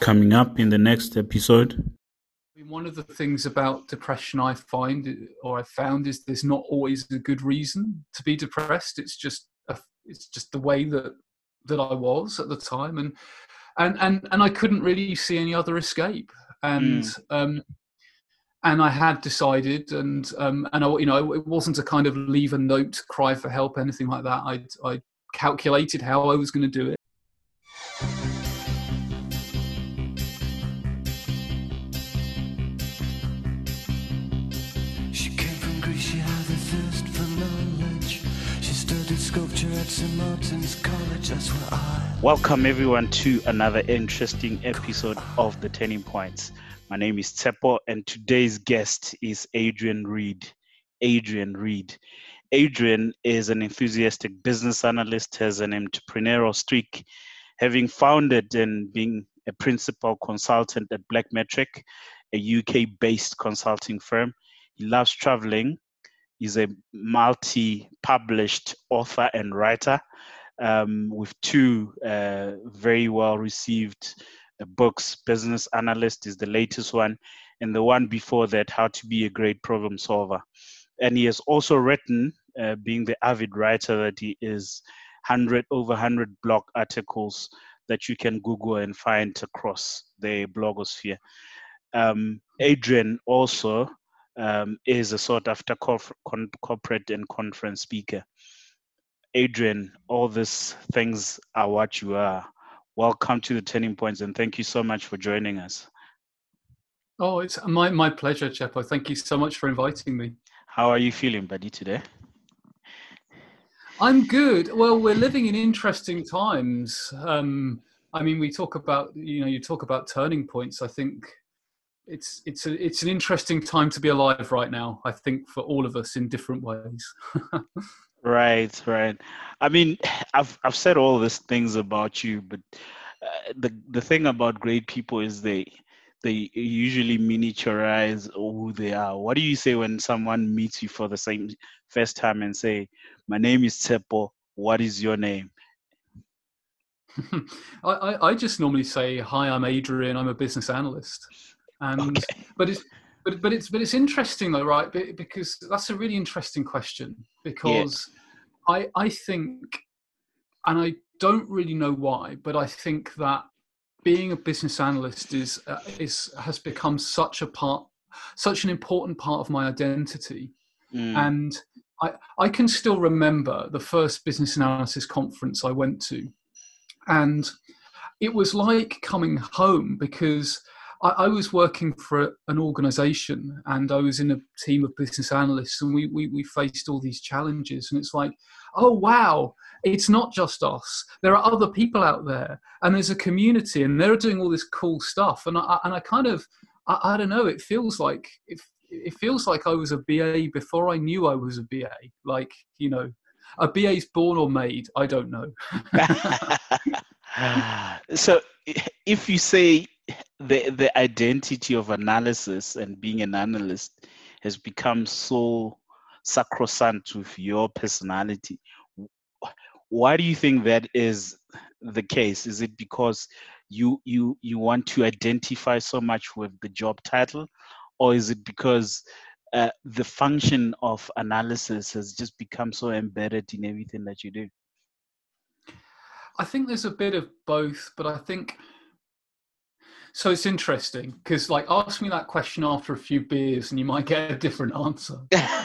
coming up in the next episode. One of the things about depression I find, or I found, is there's not always a good reason to be depressed. It's just a, it's just the way that that I was at the time, and and and and I couldn't really see any other escape. And mm. um, and I had decided, and um, and I, you know, it wasn't a kind of leave a note, cry for help, anything like that. I I calculated how I was going to do it. Welcome, everyone, to another interesting episode of The Turning Points. My name is Tshepo, and today's guest is Adrian Reed. Adrian Reed. Adrian is an enthusiastic business analyst, has an entrepreneurial streak, having founded and being a principal consultant at Blackmetric, a UK based consulting firm. He loves traveling. He's a multi published author and writer um, with two uh, very well received books. Business Analyst is the latest one, and the one before that, How to Be a Great Problem Solver. And he has also written, uh, being the avid writer that he is, hundred over hundred blog articles that you can Google and find across the blogosphere. Um, Adrian also um, is a sought after corporate and conference speaker. Adrian, all these things are what you are. Welcome to the Turning Points, and thank you so much for joining us. Oh, it's my, my pleasure, Tshepo. Thank you so much for inviting me. How are you feeling, buddy, today? I'm good. Well, we're living in interesting times. Um, I mean, we talk about you know you talk about turning points. I think it's it's a, it's an interesting time to be alive right now. I think for all of us in different ways. Right, right. I mean, I've I've said all these things about you, but uh, the the thing about great people is they they usually miniaturize who they are. What do you say when someone meets you for the same first time and say, "My name is Tshepo. What is your name?" I, I just normally say, "Hi, I'm Adrian. I'm a business analyst." And okay. but it's but but it's but it's interesting though, right? Because that's a really interesting question. Because yeah. I I think, and I don't really know why, but I think that being a business analyst is uh, is has become such a part, such an important part of my identity, mm. and I I can still remember the first business analysis conference I went to, and it was like coming home because I, I, was working for an organization and I was in a team of business analysts and we, we, we faced all these challenges. And it's like, oh, wow, it's not just us. There are other people out there and there's a community and they're doing all this cool stuff. And I, and I kind of, I, I don't know, it feels like, it, it feels like I was a BA before I knew I was a BA. Like, you know, a BA's born or made, I don't know. so if you say the the identity of analysis and being an analyst has become so sacrosanct with your personality. Why do you think that is the case? Is it because you you you want to identify so much with the job title, or is it because uh, the function of analysis has just become so embedded in everything that you do? I think there's a bit of both, but I think so it's interesting because, like, ask me that question after a few beers, and you might get a different answer.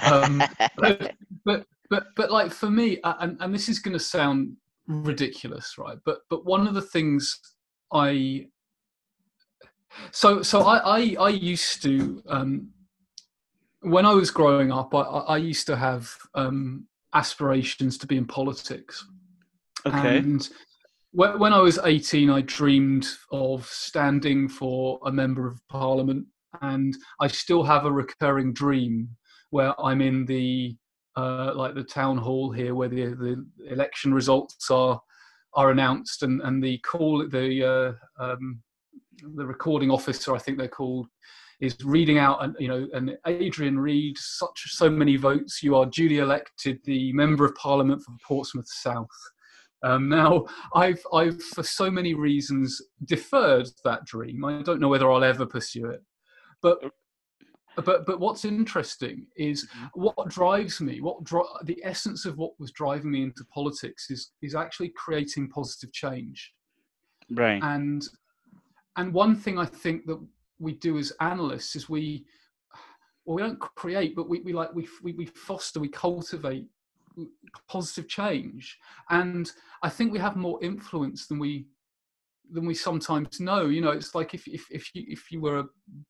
Um, but, but, but, but, like for me, and, and this is going to sound ridiculous, right? But, but one of the things I, so, so I, I, I used to, um, when I was growing up, I, I used to have um, aspirations to be in politics. Okay. And when I was 18, I dreamed of standing for a member of parliament, and I still have a recurring dream where I'm in the uh, like the town hall here, where the, the election results are are announced, and, and the call the uh, um, the recording officer, I think they're called, is reading out, and you know, and Adrian Reed, such so many votes, you are duly elected the member of parliament for Portsmouth South Um, now, I've, I've for so many reasons deferred that dream. I don't know whether I'll ever pursue it, but but but what's interesting is Mhm. what drives me. What dri- the essence of what was driving me into politics is is actually creating positive change. Right. And and one thing I think that we do as analysts is we well we don't create, but we, we like we, we we foster, we cultivate positive change. And I think we have more influence than we than we sometimes know. You know, it's like if if if you if you were a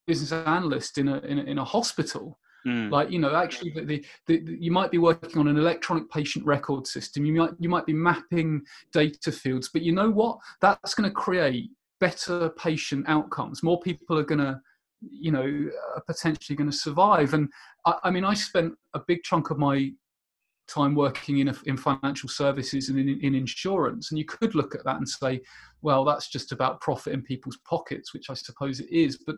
business analyst in a in a, in a hospital, Mm. like you know actually the, the, the, you might be working on an electronic patient record system you might you might be mapping data fields but you know what that's going to create better patient outcomes more people are going to you know are potentially going to survive and I, I mean i spent a big chunk of my time working in a, in financial services and in, in insurance. And you could look at that and say well that's just about profit in people's pockets which i suppose it is. But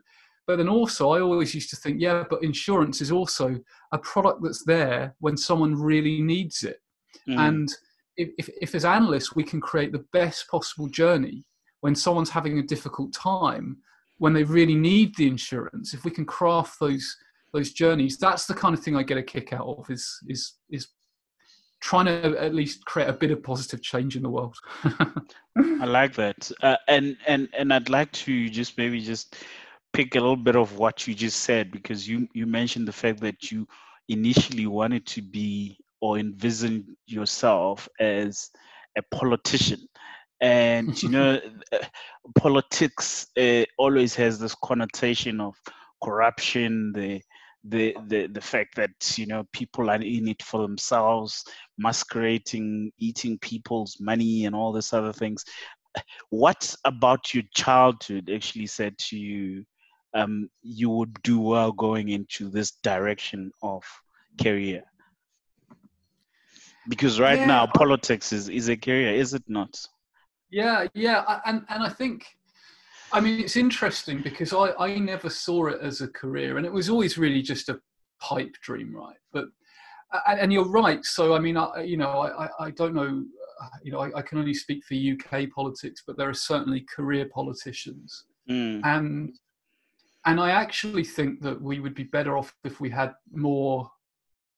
but then also i always used to think yeah but insurance is also a product that's there when someone really needs it. Mm. and if, if, if as analysts we can create the best possible journey when someone's having a difficult time when they really need the insurance if we can craft those those journeys that's the kind of thing i get a kick out of is is is trying to at least create a bit of positive change in the world I like that. Uh, and and and I'd like to just maybe just pick a little bit of what you just said because you you mentioned the fact that you initially wanted to be or envision yourself as a politician. And you know, politics uh, always has this connotation of corruption, the the the the fact that you know people are in it for themselves, masquerading, eating people's money, and all this other things. What about your childhood actually said to you um, you would do well going into this direction of career? Because right Yeah, now politics is, is a career, is it not? Yeah, yeah, I- and and I think, I mean, it's interesting because I I never saw it as a career, and it was always really just a pipe dream, right? But and, and you're right. So I mean, I you know, I I, don't know, uh, you know, I, I can only speak for UK politics, but there are certainly career politicians, Mm, and and I actually think that we would be better off if we had more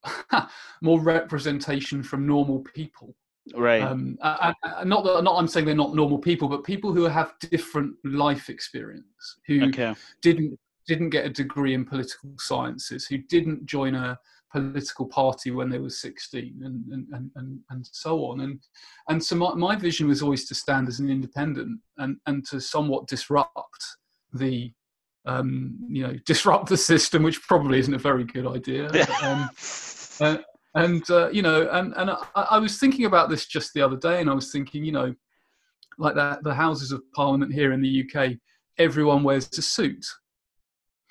more representation from normal people right. um, uh, uh, not that not I'm saying they're not normal people, but people who have different life experience, who okay. didn't didn't get a degree in political sciences, who didn't join a political party when they were 16, and and, and, and, and so on. And and so my, my vision was always to stand as an independent and and to somewhat disrupt the um, you know disrupt the system, which probably isn't a very good idea. Um, uh, and uh, you know, and and I, I was thinking about this just the other day, and I was thinking, you know, like that the Houses of Parliament here in the UK, everyone wears a suit.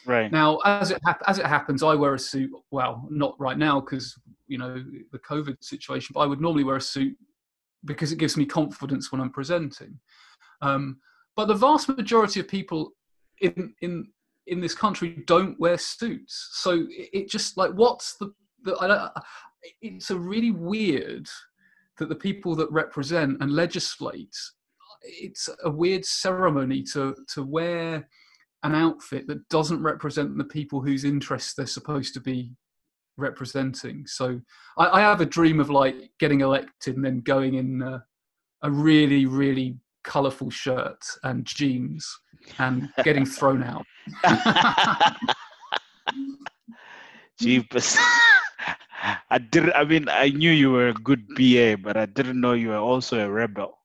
right. Now, as it hap- as it happens, I wear a suit. Well, not right now because you know the COVID situation, but I would normally wear a suit because it gives me confidence when I'm presenting. Um, but the vast majority of people in in in this country don't wear suits, so it, it just like what's the the I don't, it's a really weird that the people that represent and legislate it's a weird ceremony to to wear an outfit that doesn't represent the people whose interests they're supposed to be representing. So I, I have a dream of like getting elected and then going in uh, a really, really colourful shirt and jeans and getting thrown out. Jeepers. I did. I mean, I knew you were a good BA, but I didn't know you were also a rebel.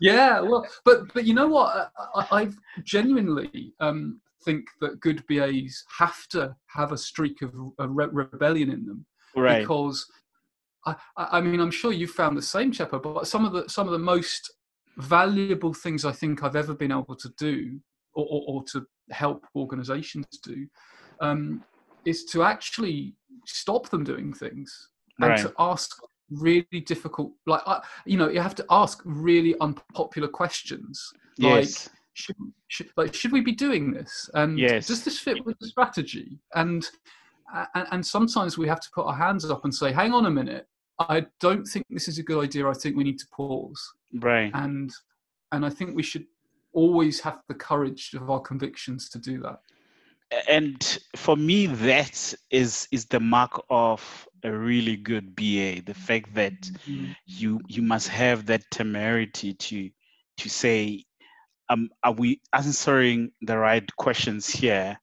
Yeah, well, but but you know what? I, I genuinely um, think that good BAs have to have a streak of a re- rebellion in them Right. because I, I mean I'm sure you found the same, Tshepo, but some of the some of the most valuable things I think I've ever been able to do or, or, or to help organizations do um, is to actually stop them doing things and Right. to ask really difficult like I you know you have to ask really unpopular questions like yes. should, should like should we be doing this and Yes. does this fit with the strategy and and, and sometimes we have to put our hands up and say hang on a minute I don't think this is a good idea. I think we need to pause. Right. And and I think we should always have the courage of our convictions to do that. And for me, that is is the mark of a really good BA. The fact that Mm-hmm. you you must have that temerity to to say, um, are we answering the right questions here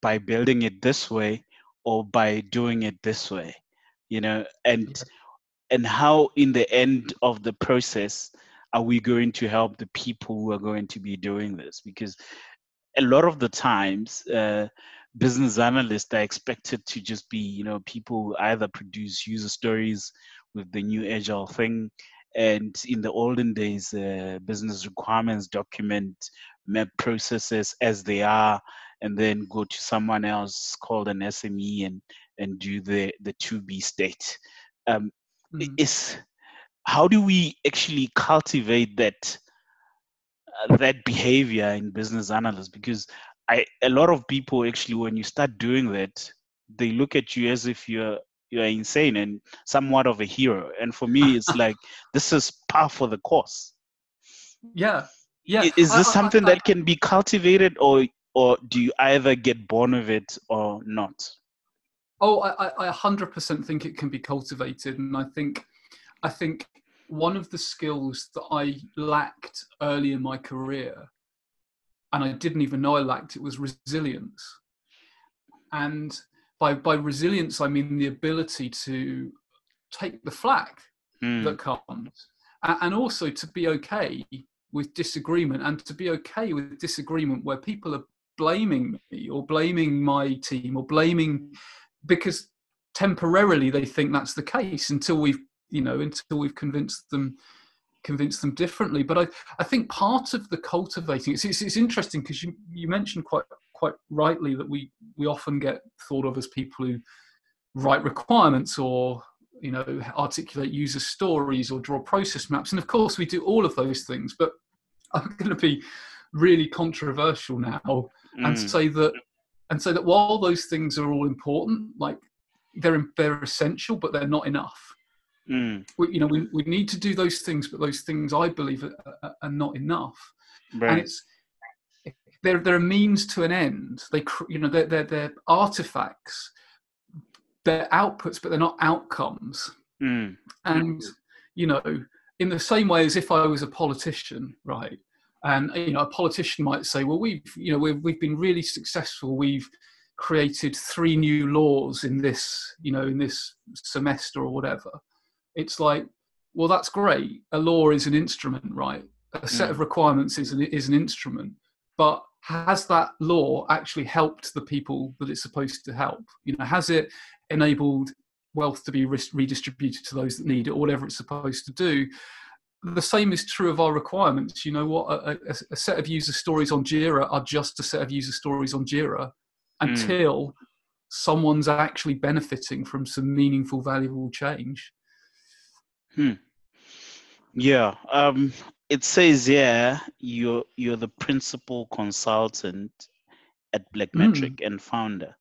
by building it this way or by doing it this way? You know, and Yeah. and how in the end of the process are we going to help the people who are going to be doing this? Because a lot of the times uh, business analysts are expected to just be you know people who either produce user stories with the new agile thing and in the olden days uh, business requirements document map processes as they are and then go to someone else called an sme and and do the the to be state um, Mm. is how do we actually cultivate that Uh, that behavior in business analysts because i a lot of people actually when you start doing that they look at you as if you're you're insane and somewhat of a hero and for me it's like this is par for the course Yeah. Yeah. I- is this I- something I- that can be cultivated or or do you either get born with it or not Oh, I, I, I 100% think it can be cultivated, and I think, I think one of the skills that I lacked early in my career, and I didn't even know I lacked it, was resilience. And by by resilience, I mean the ability to take the flack Hmm, that comes, and also to be okay with disagreement, and to be okay with disagreement where people are blaming me or blaming my team or blaming because temporarily they think that's the case until we've you know until we've convinced them convinced them differently. But i i think part of the cultivating it's it's, it's interesting because you you mentioned quite quite rightly that we we often get thought of as people who write requirements or you know articulate user stories or draw process maps. And of course we do all of those things but i'm going to be really controversial now and mm, say that and say that while those things are all important like they're they're essential but they're not enough mm, we, you know we, we need to do those things but those things i believe are, are, are not enough. Right. and it's they're they're a means to an end. They you know they're, they're they're artifacts. They're outputs but they're not outcomes. Mm, and you know in the same way as if i was a politician right? And you know a politician might say well we've you know we've, we've been really successful. We've created three new laws in this you know in this semester or whatever it's like well that's great. A law is an instrument right? A set mm. of requirements is an, is an instrument. But has that law actually helped the people that it's supposed to help? You know has it enabled wealth to be ris- redistributed to those that need it or whatever it's supposed to do? The same is true of our requirements. You know what? A, a, a set of user stories on jira are just a set of user stories on jira mm. until someone's actually benefiting from some meaningful valuable change Yeah. Um, it says here you're you're the principal consultant at Blackmetric and founder.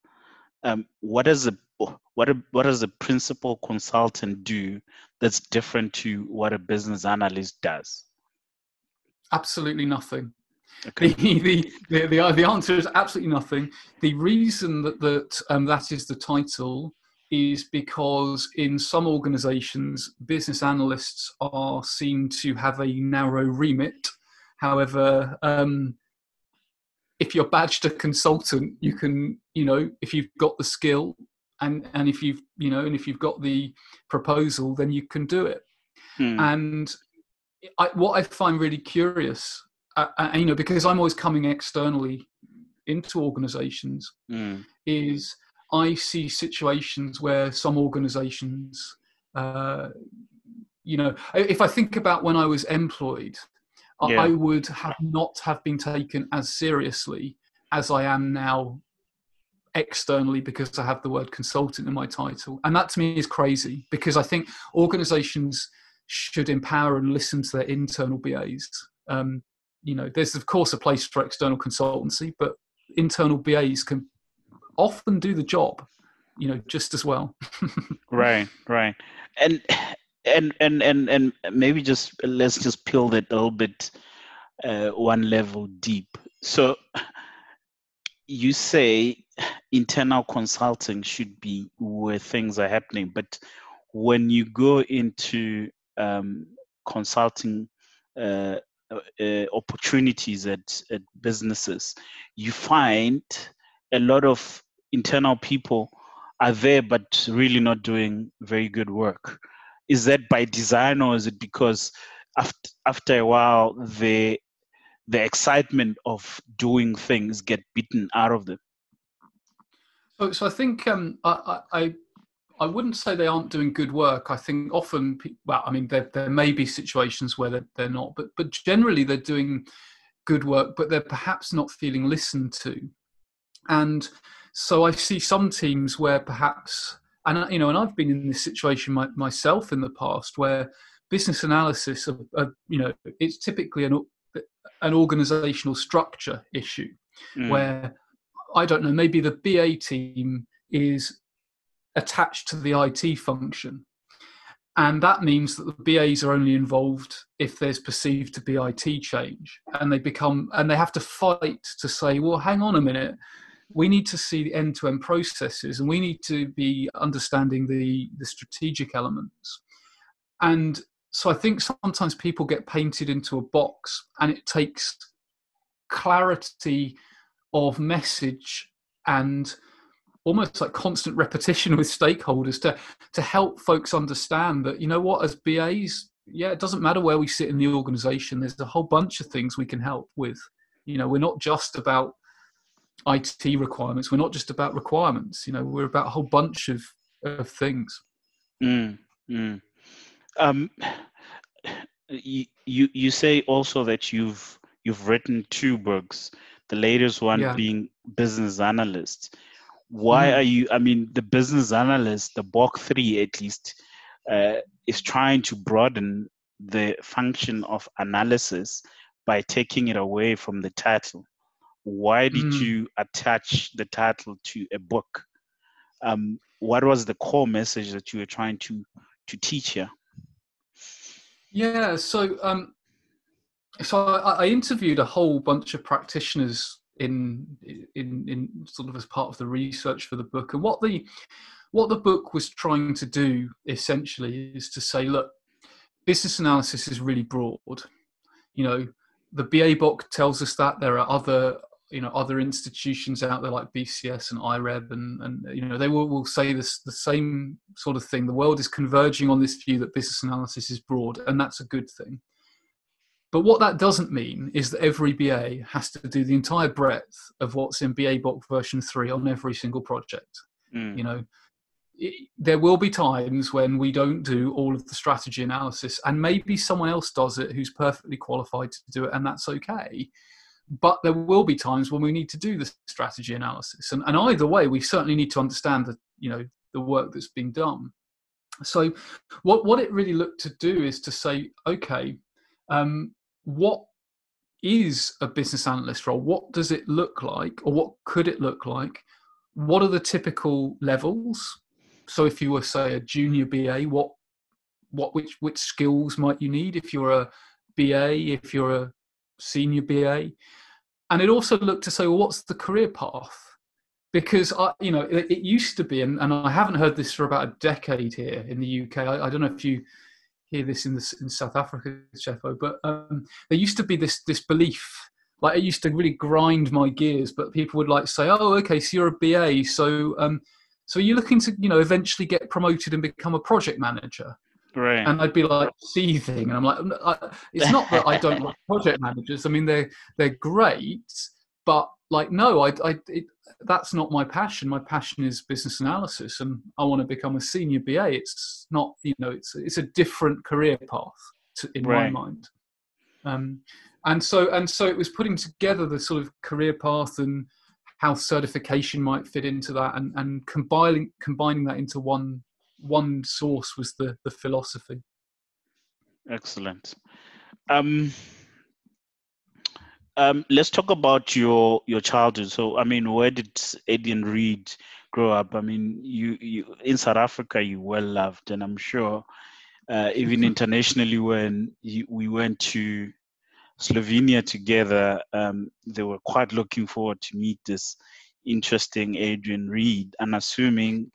Um, what does a what a, what does a principal consultant do that's different to what a business analyst does? absolutely nothing Okay. the, the, the, the, the answer is absolutely nothing. The reason that that, um, that is the title is because in some organizations, business analysts are seen to have a narrow remit. However, um, if you're badged a consultant, you can, you know, if you've got the skill and, and if you've, you know, and if you've got the proposal, then you can do it. Hmm, and I, what I find really curious, uh, uh, you know, because I'm always coming externally into organisations, hmm, is I see situations where some organisations, uh, you know, if I think about when I was employed, I- Yeah. I would have not have been taken as seriously as I am now externally because I have the word consultant in my title. And that to me is crazy because I think organizations should empower and listen to their internal BAs. Um, you know, there's of course a place for external consultancy, but internal BAs can often do the job, you know, just as well. right, right. And and and and and maybe just let's just peel that a little bit uh, one level deep. So you say internal consulting should be where things are happening, but when you go into um, consulting uh, uh, opportunities at, at businesses, you find a lot of internal people are there but really not doing very good work. Is that by design or is it because after, after a while the the excitement of doing things get beaten out of them? So, so I think um, I, I I wouldn't say they aren't doing good work. I think often, well, I mean, there, there may be situations where they're, they're not, but but generally they're doing good work, but they're perhaps not feeling listened to. And so I see some teams where perhaps, and you know, and I've been in this situation my, myself in the past where business analysis, of, of, you know, it's typically an an organizational structure issue mm. where I don't know, maybe the BA team is attached to the IT function. And that means that the BAs are only involved if there's perceived to be IT change. And they become, and they have to fight to say, well, hang on a minute, we need to see the end to end processes and we need to be understanding the, the strategic elements. And so I think sometimes people get painted into a box and it takes clarity of message and almost like constant repetition with stakeholders to to help folks understand that you know what as BAs yeah it doesn't matter where we sit in the organization there's a whole bunch of things we can help with you know we're not just about IT requirements we're not just about requirements you know we're about a whole bunch of of things mm, mm. um you you say also that you've you've written two books the latest one yeah. being business analyst why mm. are you i mean the business analyst the BOK 3 at least uh, is trying to broaden the function of analysis by taking it away from the title why did mm. you attach the title to a book? Um, what was the core message that you were trying to to teach here? Yeah so um, so I, I interviewed a whole bunch of practitioners in in in sort of as part of the research for the book. And what the what the book was trying to do essentially is to say look business analysis is really broad. You know the BABOK tells us that. There are other you know other institutions out there like BCS and IREB and and you know they will, will say this the same sort of thing the world is converging on this view that business analysis is broad and that's a good thing but what that doesn't mean is that every BA has to do the entire breadth of what's in BABOK version 3 on every single project. Mm. You know, it, there will be times when we don't do all of the strategy analysis, and maybe someone else does it who's perfectly qualified to do it, and that's okay. But there will be times when we need to do the strategy analysis, and, and either way, we certainly need to understand that you know the work that's been done. So, what what it really looked to do is to say, okay, um, what is a business analyst role? What does it look like, or what could it look like? What are the typical levels? So, if you were, say, a junior BA, what, what, which, which skills might you need? If you're a BA, if you're a senior BA, and it also looked to say, well, what's the career path? Because I, you know, it, it used to be, and, and, I haven't heard this for about a decade here in the UK. I, I don't know if you hear this in the, in South Africa, Tshepo, but um, there used to be this this belief. Like it used to really grind my gears, but people would like say, "Oh, okay, so you're a BA, so um, so are you're looking to you know eventually get promoted and become a project manager." Right. And I'd be like seething, and I'm like, it's not that I don't like project managers. I mean, they're they're great, but like, no, I, I it, that's not my passion. My passion is business analysis, and I want to become a senior BA. It's not, you know, it's it's a different career path to, in right. my mind. Um, and so and so it was putting together the sort of career path and how certification might fit into that, and and combining combining that into one one source was the the philosophy. Excellent. Um, um, let's talk about your your childhood. So, I mean, where did Adrian Reed grow up? I mean, you you in South Africa, you well loved, and I'm sure uh, even internationally when you, we went to Slovenia together, um, they were quite looking forward to meet this interesting Adrian Reed, unassuming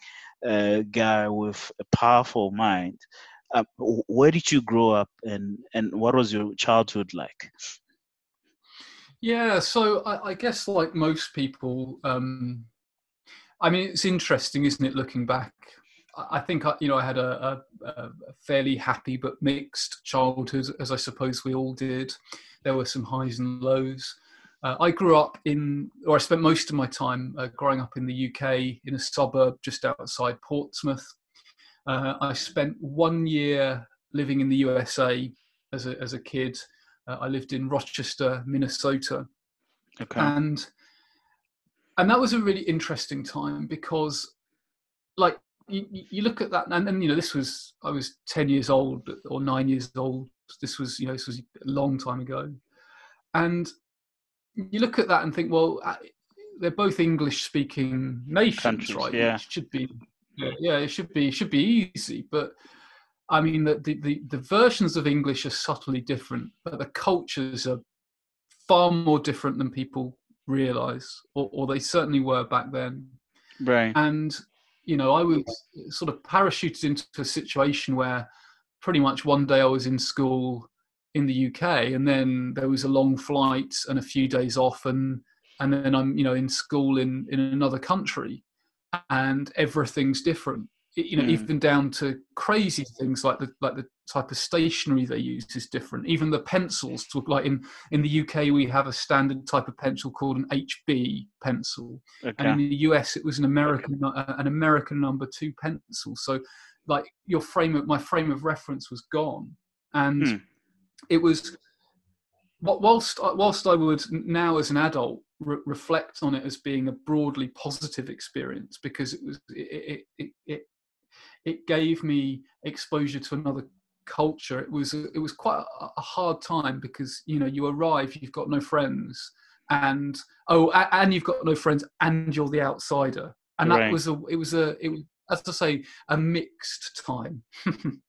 guy with a powerful mind. Uh, where did you grow up, and and what was your childhood like? Yeah, so I, I guess like most people, um, I mean, it's interesting, isn't it? Looking back, I think I, you know I had a, a, a, fairly happy but mixed childhood, as I suppose we all did. There were some highs and lows. Uh, I grew up in, or I spent most of my time uh, growing up in the UK in a suburb just outside Portsmouth. Uh, I spent one year living in the USA as a, as a kid. Uh, I lived in Rochester, Minnesota. Okay. And and that was a really interesting time because, like, you, you look at that, and, and you know, this was I was ten years old or nine years old. This was you know this was a long time ago, and you look at that and think, well, uh, they're both English-speaking nations, Countries, right? Yeah, it should be. Yeah, it should be. It should be easy, but I mean, the, the, the, the versions of English are subtly different, but the cultures are far more different than people realize, or, or they certainly were back then. Right. And, you know, I was sort of parachuted into a situation where pretty much one day I was in school in the UK, and then there was a long flight and a few days off, and and then I'm you know in school in in another country, and everything's different. You know, mm. even down to crazy things like the like the type of stationery they use is different. Even the pencils, like in in the UK, we have a standard type of pencil called an HB pencil, okay. and in the US, it was an American uh, an American number two pencil. So, like your frame of my frame of reference was gone, and mm it was whilst uh, whilst I would now as an adult re- reflect on it as being a broadly positive experience because it was it it, it it gave me exposure to another culture it was it was quite a, a hard time because you know you arrive you've got no friends and oh and you've got no friends and you're the outsider. And that right. was a it was a it was as I say a mixed time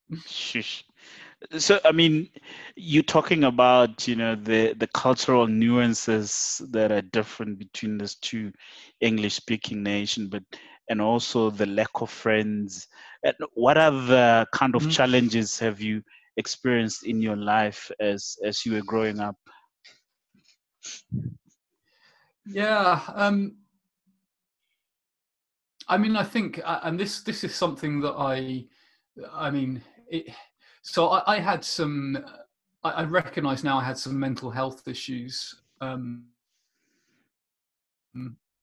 so i mean you're talking about you know the the cultural nuances that are different between these two english speaking nation but and also the lack of friends and what other kind of mm-hmm. challenges have you experienced in your life as as you were growing up yeah um i mean i think uh, and this this is something that i i mean it so I, I had some. I, I recognise now I had some mental health issues um,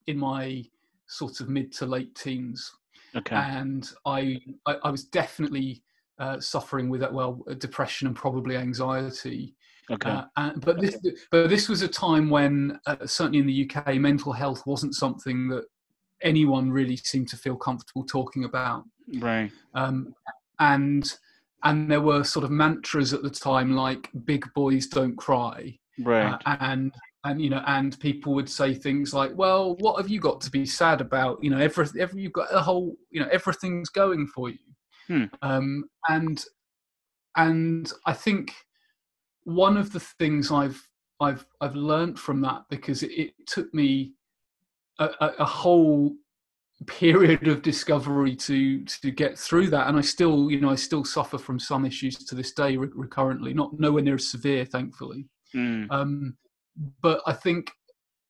in my sort of mid to late teens. Okay. And I, I, I was definitely uh, suffering with that, well, depression and probably anxiety. Okay. Uh, and, but this, but this was a time when, uh, certainly in the UK, mental health wasn't something that anyone really seemed to feel comfortable talking about. Right. Um, and and there were sort of mantras at the time like "big boys don't cry," right? Uh, and and you know, and people would say things like, "Well, what have you got to be sad about? You know, every, every you've got a whole, you know, everything's going for you." Hmm. Um, and and I think one of the things I've I've I've learned from that because it, it took me a, a, a whole period of discovery to to get through that. And i still you know i still suffer from some issues to this day re- recurrently not nowhere near as severe thankfully. Mm. um, but i think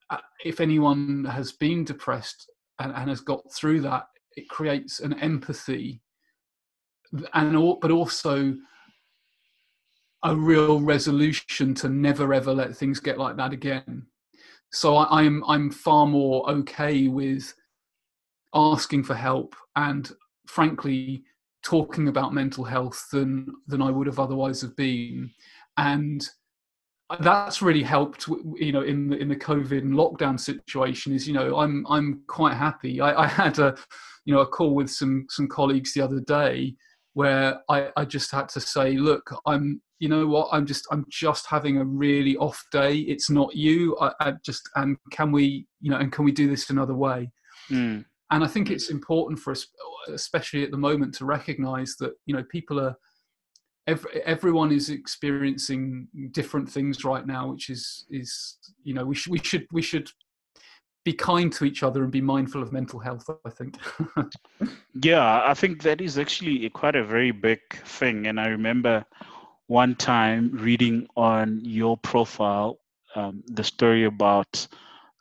uh, if anyone has been depressed and, and has got through that it creates an empathy and but also a real resolution to never ever let things get like that again. So I, i'm i'm far more okay with asking for help and frankly talking about mental health than than I would have otherwise have been. And that's really helped you know in the in the covid and lockdown situation is you know i'm i'm quite happy. I, I had a you know a call with some some colleagues the other day where i i just had to say look i'm you know what? I'm just i'm just having a really off day. It's not you. I, I just and can we you know and can we do this another way? Mm. And I think it's important for us, especially at the moment, to recognise that you know people are every, everyone is experiencing different things right now, which is is you know we should we should we should be kind to each other and be mindful of mental health. I think. yeah, I think that is actually quite a very big thing, and I remember one time reading on your profile um, the story about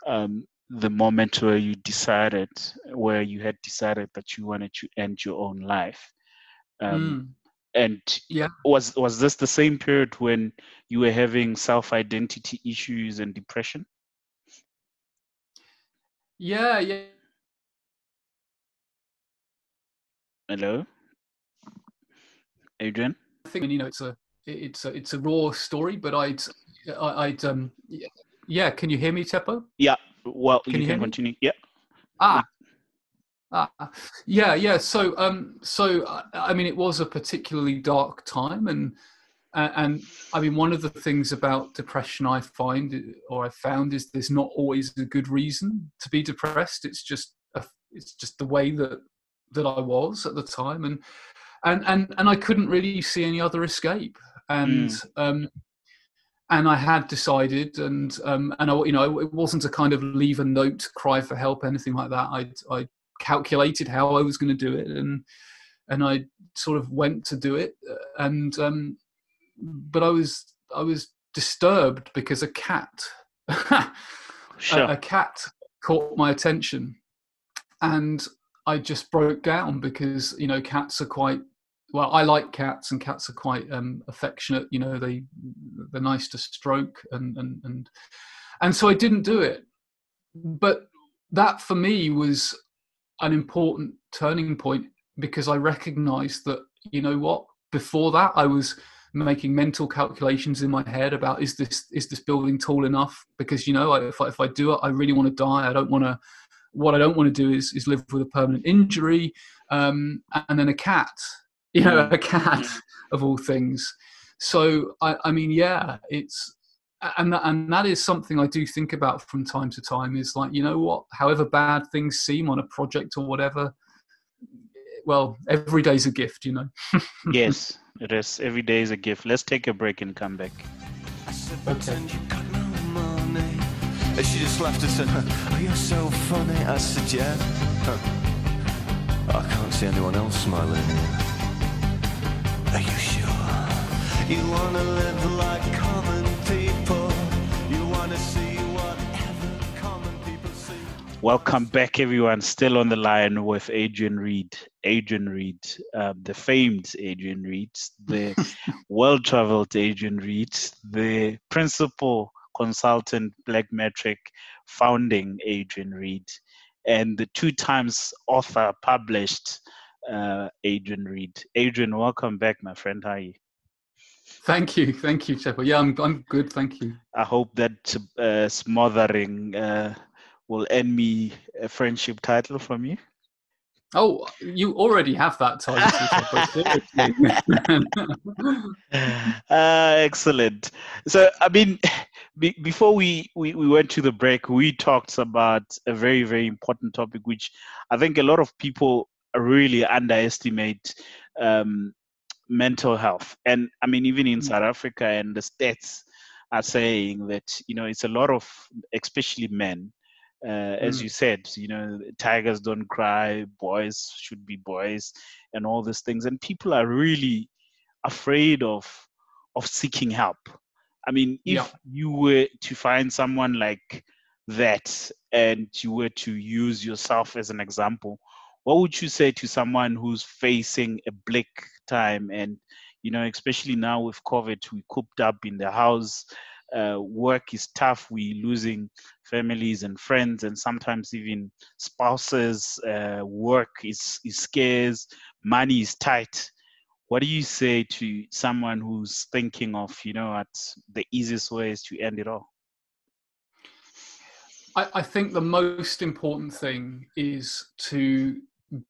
um, the moment where you decided, where you had decided that you wanted to end your own life. Um, mm. And yeah, was was this the same period when you were having self identity issues and depression? Yeah, yeah. Hello, Adrian. I think you know it's a it's a it's a raw story, but I'd I'd um yeah. Can you hear me, Tshepo? Yeah. Well, can you, you can continue. Me? Yeah. Ah. Ah, yeah, yeah. So, um, so I mean, it was a particularly dark time, and and I mean, one of the things about depression I find, or I found, is there's not always a good reason to be depressed. It's just a, it's just the way that that I was at the time, and and and and I couldn't really see any other escape and mm. um, and I had decided, and um, and I, you know, it wasn't a kind of leave a note, cry for help, anything like that. I I calculated how I was going to do it, and and I sort of went to do it, and um, but I was I was disturbed because a cat, sure. a, a cat caught my attention, and I just broke down because you know cats are quite well, I like cats, and cats are quite um, affectionate. You know, they they're nice to stroke, and and and and so I didn't do it. But that for me was an important turning point because I recognised that you know what. Before that, I was making mental calculations in my head about is this is this building tall enough? Because you know, if I, if I do it, I really want to die. I don't want to. What I don't want to do is is live with a permanent injury. Um, and then a cat you know, a cat of all things. So I, I mean, yeah, it's and that, and that is something I do think about from time to time. Is like, you know what? However bad things seem on a project or whatever, well, every day's a gift, you know. yes, it is. Every day is a gift. Let's take a break and come back. Okay. And she just laughed and said, Oh, you're so funny. I said, Yeah. I can't see anyone else smiling. You wanna live like common people. You wanna see whatever common people see. Welcome back, everyone. Still on the line with Adrian Reed. Adrian Reed, um, the famed Adrian Reed, the well-traveled Adrian Reed, the principal consultant Blackmetric, founding Adrian Reed, and the two times author published uh, Adrian Reed. Adrian, welcome back, my friend. How are you? Thank you, thank you, Tshepo. Yeah, I'm I'm good, thank you. I hope that uh, smothering uh, will end me a friendship title from you. Oh, you already have that title. uh, excellent. So, I mean, be, before we, we, we went to the break, we talked about a very, very important topic, which I think a lot of people really underestimate um, mental health. And I mean, even in mm. South Africa and the states are saying that, you know, it's a lot of, especially men, uh, as mm. you said, you know, tigers don't cry, boys should be boys, and all these things. And people are really afraid of of seeking help. I mean, if yeah. you were to find someone like that and you were to use yourself as an example, what would you say to someone who's facing a bleak time? And you know especially now with covid we cooped up in the house. Uh, work is tough. We losing families and friends and sometimes even spouses. Uh, work is, is scarce. Money is tight. What do you say to someone who's thinking of you know at the easiest ways to end it all? I, I think the most important thing is to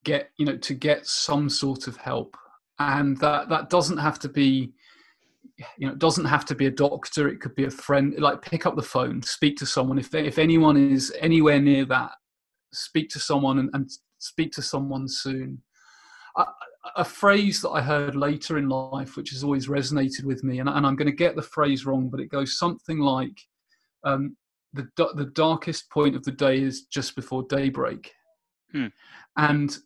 get you know to get some sort of help. And that that doesn't have to be you know it doesn't have to be a doctor. It could be a friend. Like pick up the phone speak to someone. If if anyone is anywhere near that speak to someone and, and speak to someone soon. A phrase that I heard later in life, which has always resonated with me, and, and I'm going to get the phrase wrong, but it goes something like, um, "the the darkest point of the day is just before daybreak," Hmm. And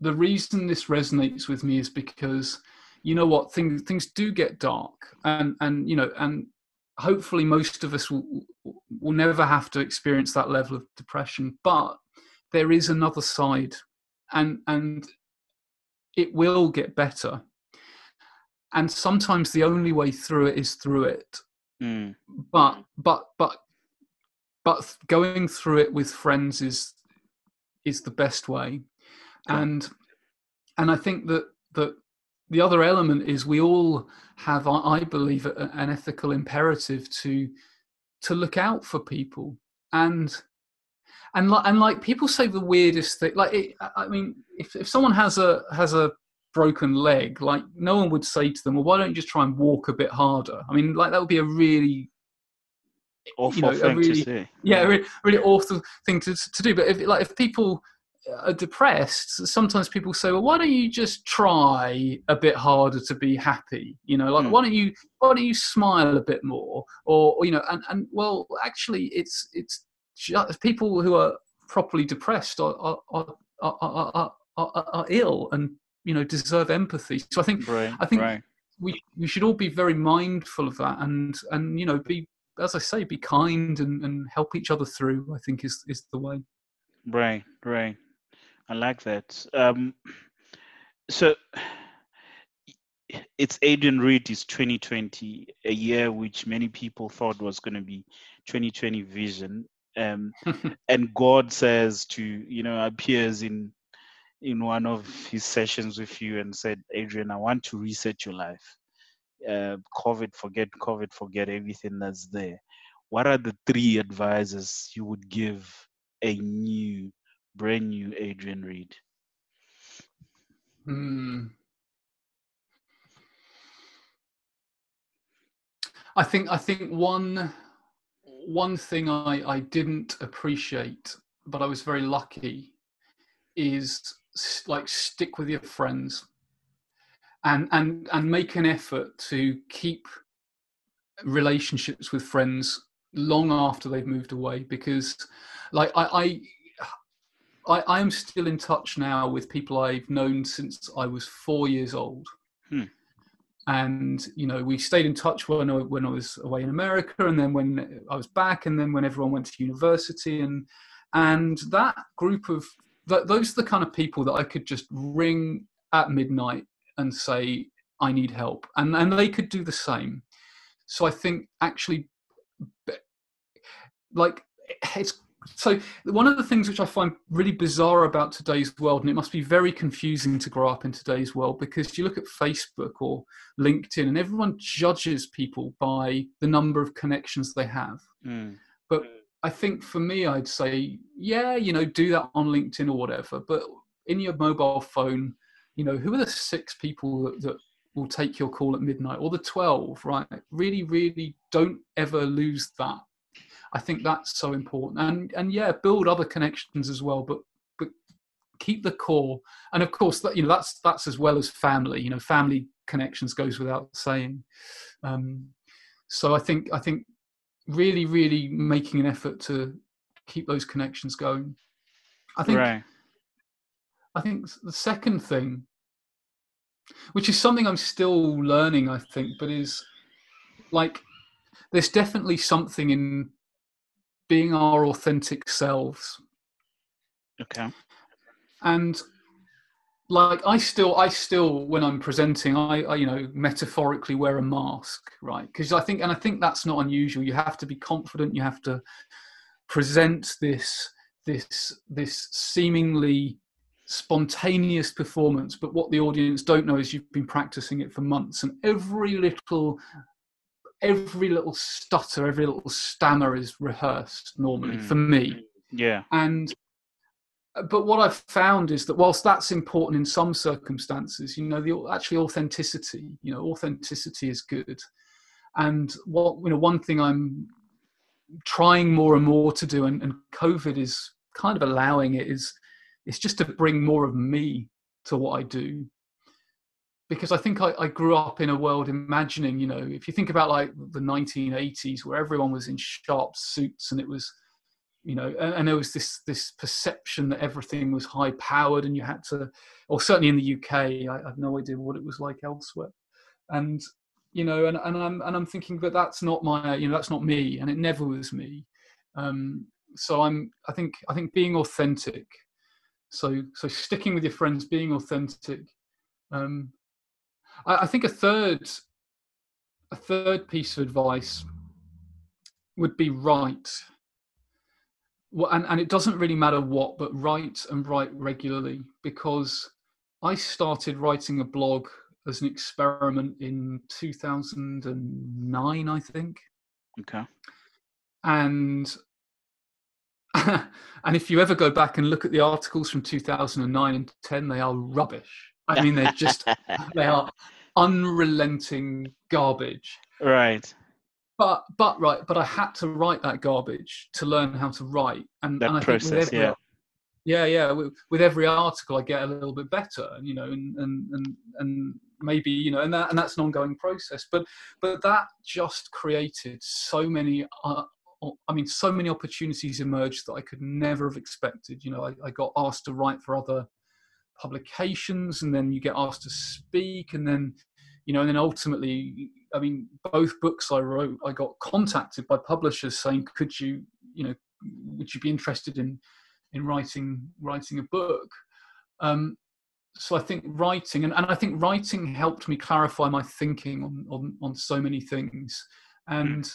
the reason this resonates with me is because you know what things things do get dark, and and you know and hopefully most of us will will never have to experience that level of depression, but there is another side, and and it will get better. And sometimes the only way through it is through it. Mm. But but but but going through it with friends is is the best way. And and I think that that the other element is we all have, I believe, an ethical imperative to to look out for people. And and like and like people say the weirdest thing like it, I- i mean if, if someone has a has a broken leg like no one would say to them well why don't you just try and walk a bit harder? I mean like that would be a really Awful know, a thing really- to say. yeah really, really awful thing to, to do but if like if people are depressed sometimes people say well why don't you just try a bit harder to be happy you know like Hmm. why don't you why don't you smile a bit more or, or you know and, and well actually it's it's just people who are properly depressed are are, are, are, are, are, are, are ill and you know deserve empathy so i think Right. I think- right. we we should all be very mindful of that and and you know be as i say be kind and, and help each other through i think is is the way Right, right. I like that. Um, so it's Adrian Reed is 2020, a year which many people thought was going to be 2020 vision. Um, and God says to you know appears in in one of his sessions with you and said, Adrian, I want to reset your life. Uh, COVID, forget COVID, forget everything that's there. What are the three advices you would give a new, brand new Adrian Reed? Hmm. I think I think one one thing I, I didn't appreciate, but I was very lucky, is like stick with your friends, and and and make an effort to keep relationships with friends long after they've moved away because like I, I I, I am still in touch now with people I've known since I was four years old. Hmm. And you know, we stayed in touch when I, when I was away in America, and then when I was back, and then when everyone went to university, and and that group of th- those are the kind of people that I could just ring at midnight and say I need help, and and they could do the same. So I think actually, like it's so one of the things which I find really bizarre about today's world, and it must be very confusing to grow up in today's world, because you look at Facebook or LinkedIn, and everyone judges people by the number of connections they have. Mm, I think for me, I'd say, yeah, you know, do that on LinkedIn or whatever, but in your mobile phone, you know, who are the six people that, that will take your call at midnight or the 12, right? Really, really don't ever lose that. I think that's so important. And and yeah, build other connections as well, but but keep the core. And of course, that you know that's that's as well as family. You know, family connections goes without saying. Um, so I think I think really really making an effort to keep those connections going. I think right. I think the second thing, which is something I'm still learning, I think, but is like there's definitely something in being our authentic selves. Okay. And like I still, I still, when I'm presenting, I, I you know, metaphorically wear a mask, right? Because I think, and I think that's not unusual. You have to be confident. You have to present this, this, this seemingly spontaneous performance but what the audience don't know is you've been practicing it for months and every little every little stutter every little stammer is rehearsed normally Mm. for me Yeah. and but what i've found is that whilst that's important in some circumstances you know the actually authenticity you know authenticity is good and what you know one thing i'm trying more and more to do and, and covid is kind of allowing it is it's just to bring more of me to what i do because I think I, I, grew up in a world imagining, you know, if you think about like the 1980s where everyone was in sharp suits and it was, you know, and, and there was this this perception that everything was high powered and you had to, or certainly in the UK, I, have no idea what it was like elsewhere, and you know, and, and I'm and I'm thinking that that's not my, you know, that's not me, and it never was me. Um, so I'm, I think, I think being authentic. So so sticking with your friends, being authentic. Um, I, I think a third a third piece of advice would be write. Well, and, and it doesn't really matter what, but write and write regularly because I started writing a blog as an experiment in 2009, I think. Okay. And and if you ever go back and look at the articles from 2009 and 10, they are rubbish. I mean, they're just they are unrelenting garbage. Right. But but right, but I had to write that garbage to learn how to write, and, that and I process, think with every, yeah. yeah, yeah. With, with, every article, I get a little bit better, you know, and and and and maybe you know, and that and that's an ongoing process. But but that just created so many. Uh, I mean, so many opportunities emerged that I could never have expected. You know, I, I got asked to write for other publications and then you get asked to speak and then you know and then ultimately i mean both books i wrote i got contacted by publishers saying could you you know would you be interested in in writing writing a book? Um, so i think writing and, and i think writing helped me clarify my thinking on on, on so many things. And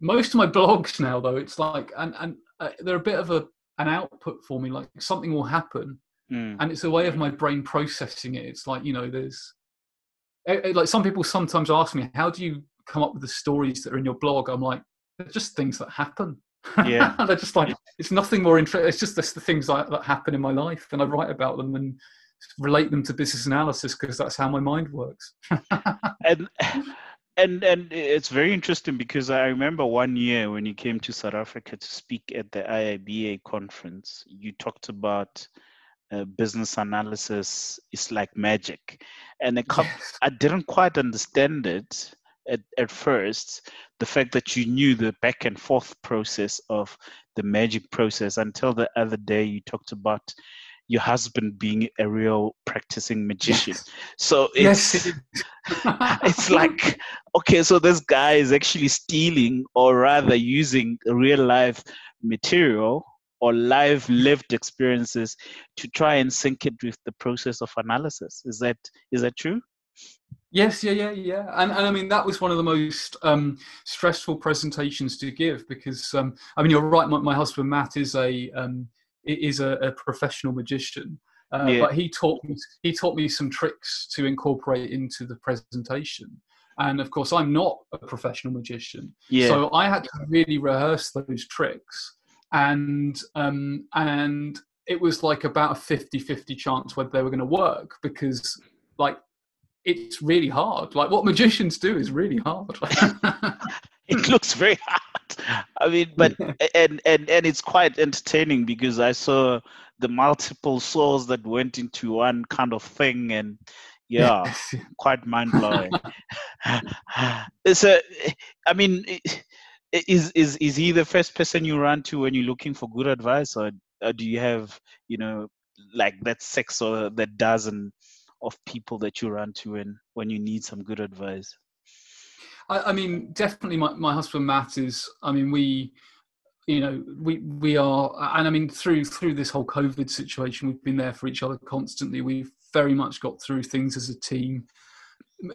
most of my blogs now though it's like and and uh, they're a bit of a an output for me like something will happen Mm. and it's a way of my brain processing it it's like you know there's it, it- like some people sometimes ask me how do you come up with the stories that are in your blog i'm like they're just things that happen Yeah. they're just like it's nothing more interesting it's just this, the things that, that happen in my life and i write about them and relate them to business analysis because that's how my mind works and and and it's very interesting because I remember one year when you came to South Africa to speak at the IIBA conference, you talked about uh, business analysis is like magic, and a couple, Yes. I didn't quite understand it at, at first. The fact that you knew the back and forth process of the magic process until the other day you talked about your husband being a real practicing magician. Yes. So it's it is. it's like okay so this guy is actually stealing or rather using real life material or live lived experiences to try and sync it with the process of analysis is that is that true Yes, yeah, yeah, yeah, and and I mean that was one of the most um, stressful presentations to give because um, I mean you're right. My, my husband Matt is a um, is a, a professional magician, uh, Yeah. but he taught me he taught me some tricks to incorporate into the presentation. And of course, I'm not a professional magician, yeah so I had to really rehearse those tricks, and um, and it was like about a 50-50 chance whether they were going to work because like it's really hard. Like what magicians do is really hard. it looks very hard i mean but and and and it's quite entertaining because i saw the multiple souls that went into one kind of thing and yeah Yes. quite mind blowing. so, I mean, is is is he the first person you run to when you're looking for good advice, or, or do you have you know like that six or that dozen of people that you run to when when you need some good advice? I, I mean, definitely, my, my husband Matt is. I mean, we, you know, we we are, and I mean, through through this whole COVID situation, we've been there for each other constantly. We've very much got through things as a team.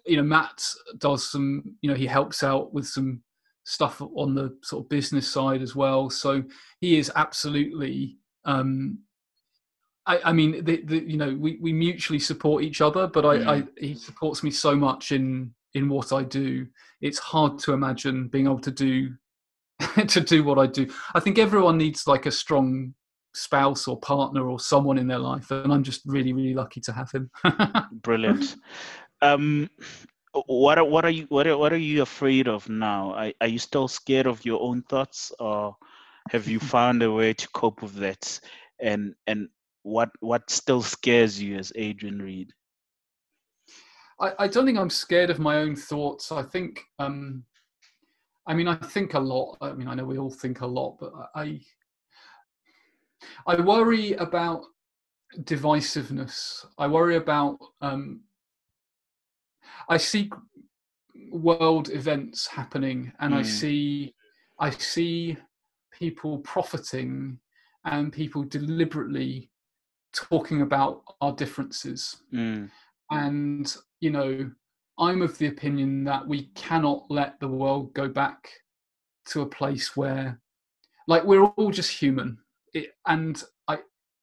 You know, Matt does some. You know, he helps out with some stuff on the sort of business side as well. So he is absolutely. Um, I, I mean, the, the, you know, we, we mutually support each other, but I, I he supports me so much in in what I do. It's hard to imagine being able to do to do what I do. I think everyone needs like a strong spouse or partner or someone in their life, and I'm just really really lucky to have him. Brilliant. Um, what are, what are you what are, what are you afraid of now? Are, are you still scared of your own thoughts, or have you found a way to cope with that? And and what what still scares you as Adrian Reed? I, I don't think I'm scared of my own thoughts. I think, um, I mean, I think a lot. I mean, I know we all think a lot, but I, I worry about divisiveness. I worry about. Um, I see world events happening, and I Mm. see, I see people profiting, and people deliberately talking about our differences Mm, and you know i'm of the opinion that we cannot let the world go back to a place where like we're all just human. It, and i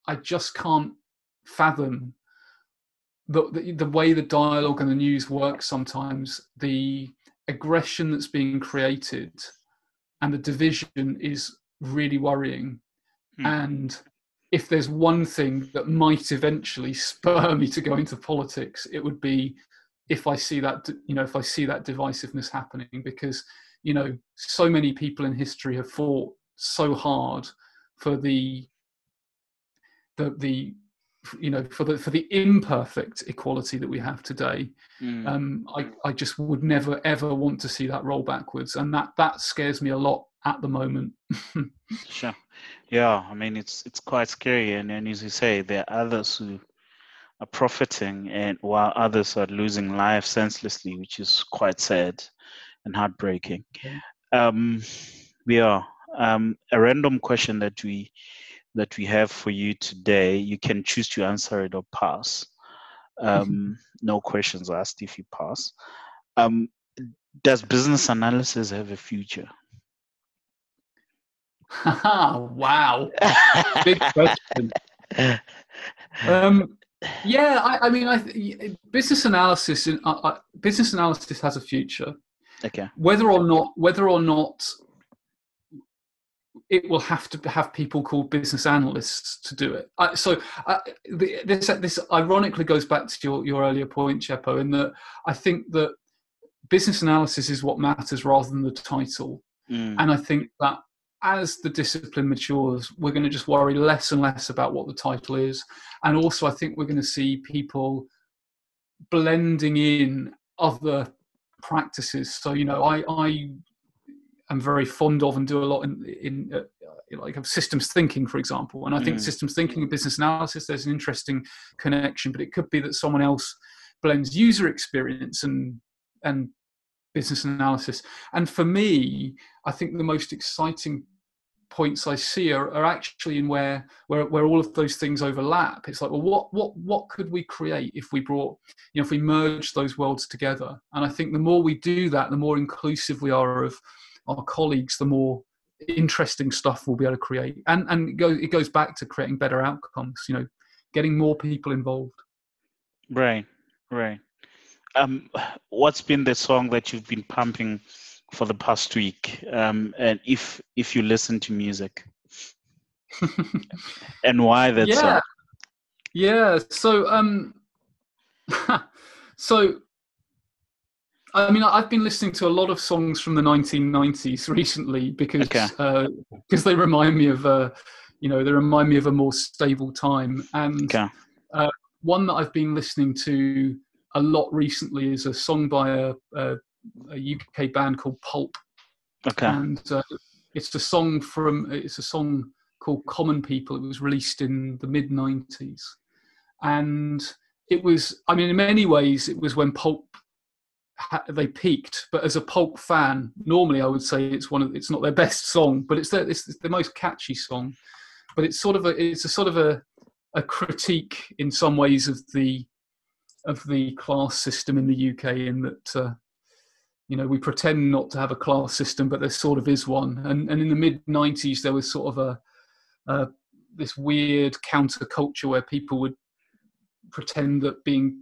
i just can't fathom the, the the way the dialogue and the news works sometimes. The aggression that's being created and the division is really worrying. Hmm. and if there's one thing that might eventually spur me to go into politics, it would be if I see that you know if I see that divisiveness happening because you know so many people in history have fought so hard for the the the you know for the for the imperfect equality that we have today mm. um i i just would never ever want to see that roll backwards and that that scares me a lot at the moment Sure. Yeah, I mean it's it's quite scary, and, and as you say, there are others who are profiting, and while others are losing life senselessly, which is quite sad and heartbreaking. Um, yeah. Um, a random question that we that we have for you today. You can choose to answer it or pass. Um, no questions asked if you pass. Um, does business analysis have a future? wow big question um yeah i, I mean i th- business analysis in, uh, uh, business analysis has a future okay. whether or not whether or not it will have to have people called business analysts to do it. Uh, so uh, the, this this ironically goes back to your, your earlier point, Tshepo, in that I think that business analysis is what matters rather than the title. Mm, And I think that as the discipline matures, we're going to just worry less and less about what the title is. And also, I think we're going to see people blending in other practices. So, you know, I, I am very fond of and do a lot in, in uh, like systems thinking, for example. And I think Mm. systems thinking and business analysis, there's an interesting connection, but it could be that someone else blends user experience and and business analysis. And for me, I think the most exciting points I see are, are actually in where, where where all of those things overlap. It's like, well, what what what could we create if we brought, you know, if we merged those worlds together? And I think the more we do that, the more inclusive we are of our colleagues, the more interesting stuff we'll be able to create. And and it goes it goes back to creating better outcomes. You know, getting more people involved. right, right. Um, what's been the song that you've been pumping for the past week? Um, and if if you listen to music, and why that's yeah song? yeah so um so i mean i've been listening to a lot of songs from the 1990s recently because Okay. uh, because they remind me of uh you know they remind me of a more stable time and Okay. one that i've been listening to a lot recently is a song by a, a, a uk band called pulp. Okay. and uh, it's a song from it's a song called common people. It was released in the mid 90s and it was i mean in many ways it was when pulp ha- they peaked. But as a pulp fan normally i would say it's one of it's not their best song but it's their it's the most catchy song. But it's sort of a it's a sort of a a critique in some ways of the of the class system in the uk in that uh, you know we pretend not to have a class system but there sort of is one and and in the mid 90s there was sort of a uh, this weird counterculture where people would pretend that being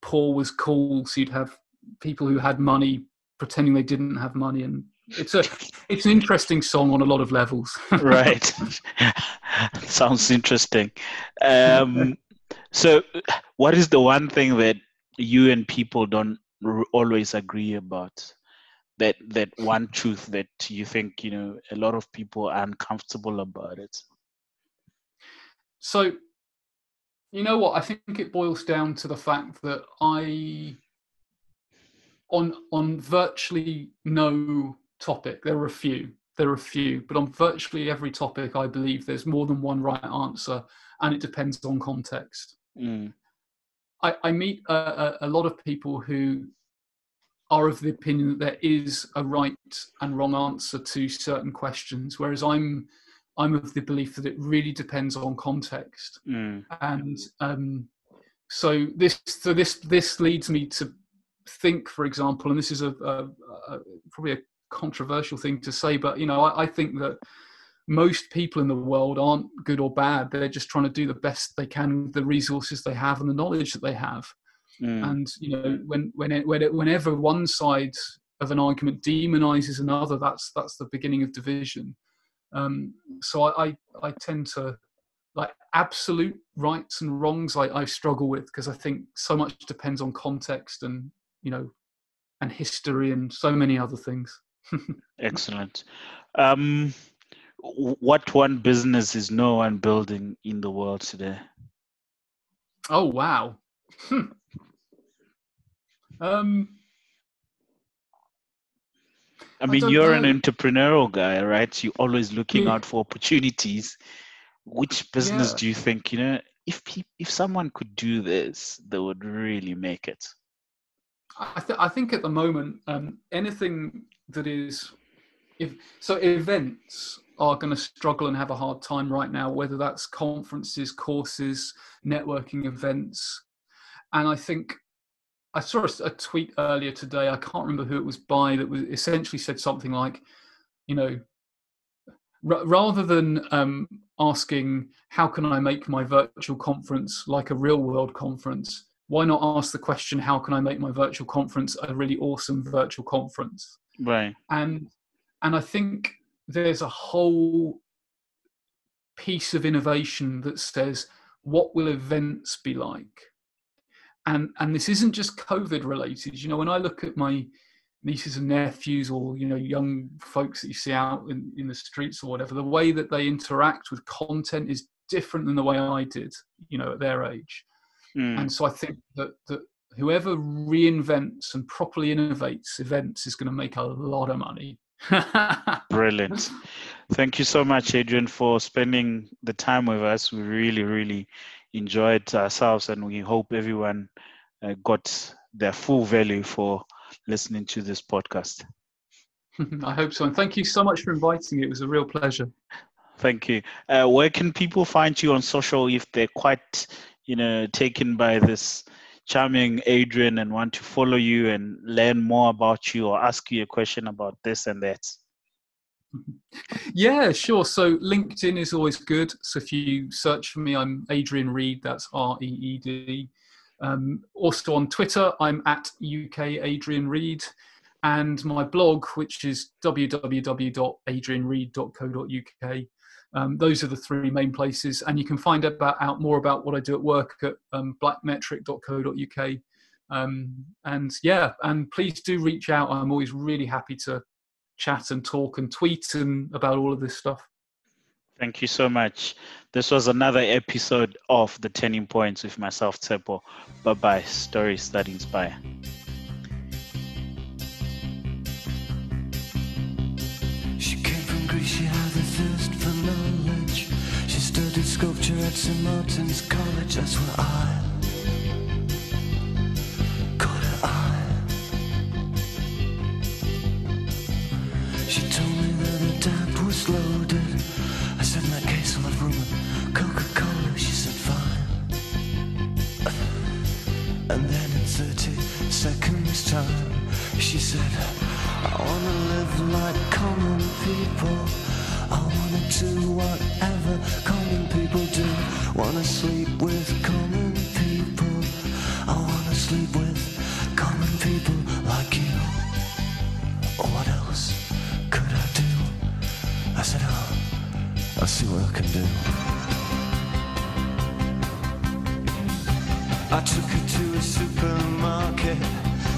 poor was cool so you'd have people who had money pretending they didn't have money and it's a it's an interesting song on a lot of levels right. Sounds interesting. Um, so, what is the one thing that you and people don't always agree about? That that one truth that you think you know a lot of people are uncomfortable about it. So, you know what? I think it boils down to the fact that I on on virtually no topic. There are a few. There are a few, but on virtually every topic, I believe there's more than one right answer, and it depends on context. Mm. I, I meet a, a, lot of people who are of the opinion that there is a right and wrong answer to certain questions, whereas I'm I'm of the belief that it really depends on context. Mm. And um, so this so this this leads me to think, for example, and this is a, a, a probably a controversial thing to say, but you know, I, I think that most people in the world aren't good or bad. They're just trying to do the best they can with the resources they have and the knowledge that they have. Mm. And you know, when when it, when it, whenever one side of an argument demonizes another, that's that's the beginning of division. Um, so I, I, I tend to like absolute rights and wrongs. I, I struggle with because I think so much depends on context and you know, and history and so many other things. Excellent. Um, what one business is no one building in the world today? Oh wow. Hmm. um, I I mean, don't you're an entrepreneurial guy, right? You're always looking Yeah. out for opportunities. Which business Yeah. do you think, you know, if if someone could do this, they would really make it? I, th- I think at the moment, um, anything that is, if so, events are going to struggle and have a hard time right now. Whether that's conferences, courses, networking events, and I think I saw a, tweet earlier today. I can't remember who it was by that was essentially said something like, you know, r- rather than um, asking how can I make my virtual conference like a real world conference, why not ask the question how can I make my virtual conference a really awesome virtual conference? Right. and and I think there's a whole piece of innovation that says what will events be like and and this isn't just covid related you know when i look at my nieces and nephews or you know young folks that you see out in, in the streets or whatever the way that they interact with content is different than the way i did you know at their age Mm. and so I think that that whoever reinvents and properly innovates events is going to make a lot of money. Brilliant. Thank you so much, Adrian, for spending the time with us. We really, really enjoyed ourselves, and we hope everyone uh, got their full value for listening to this podcast. I hope so. And thank you so much for inviting me. It was a real pleasure. Thank you. Uh, where can people find you on social if they're quite, you know, taken by this charming Adrian and want to follow you and learn more about you or ask you a question about this and that? Yeah, sure. So LinkedIn is always good. So if you search for me, I'm Adrian Reed. That's R E E D. Um, also on Twitter, I'm at UK Adrian Reed. And my blog, which is www.adrianreed.co.uk. Um, those are the three main places. And you can find about, out more about what I do at work at um, blackmetric.co.uk. Um, and yeah, and please do reach out. I'm always really happy to chat and talk and tweet and about all of this stuff. Thank you so much. This was another episode of The Turning Points with myself, Tshepo. Bye bye. Stories that inspire. She came from Greece, sculpture at St. Martin's College, that's where I caught her eye. She told me that her dad was loaded. I said, in that case, I'll have and Coca-Cola. She said, fine. And then in 30 seconds time, she said, I wanna live like common people. I wanna do whatever common people. I wanna sleep with common people. I wanna sleep with common people like you. What else could I do? I said, oh, I'll see what I can do. I took her to a supermarket.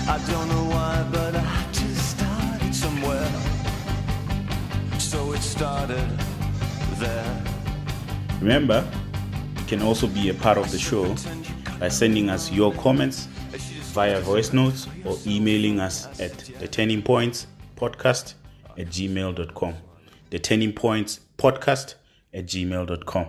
I don't know why, but I had to start it somewhere. So it started there. Remember, can also be a part of the show by sending us your comments via voice notes or emailing us at the turning points podcast at gmail.com. The turning points podcast at gmail.com.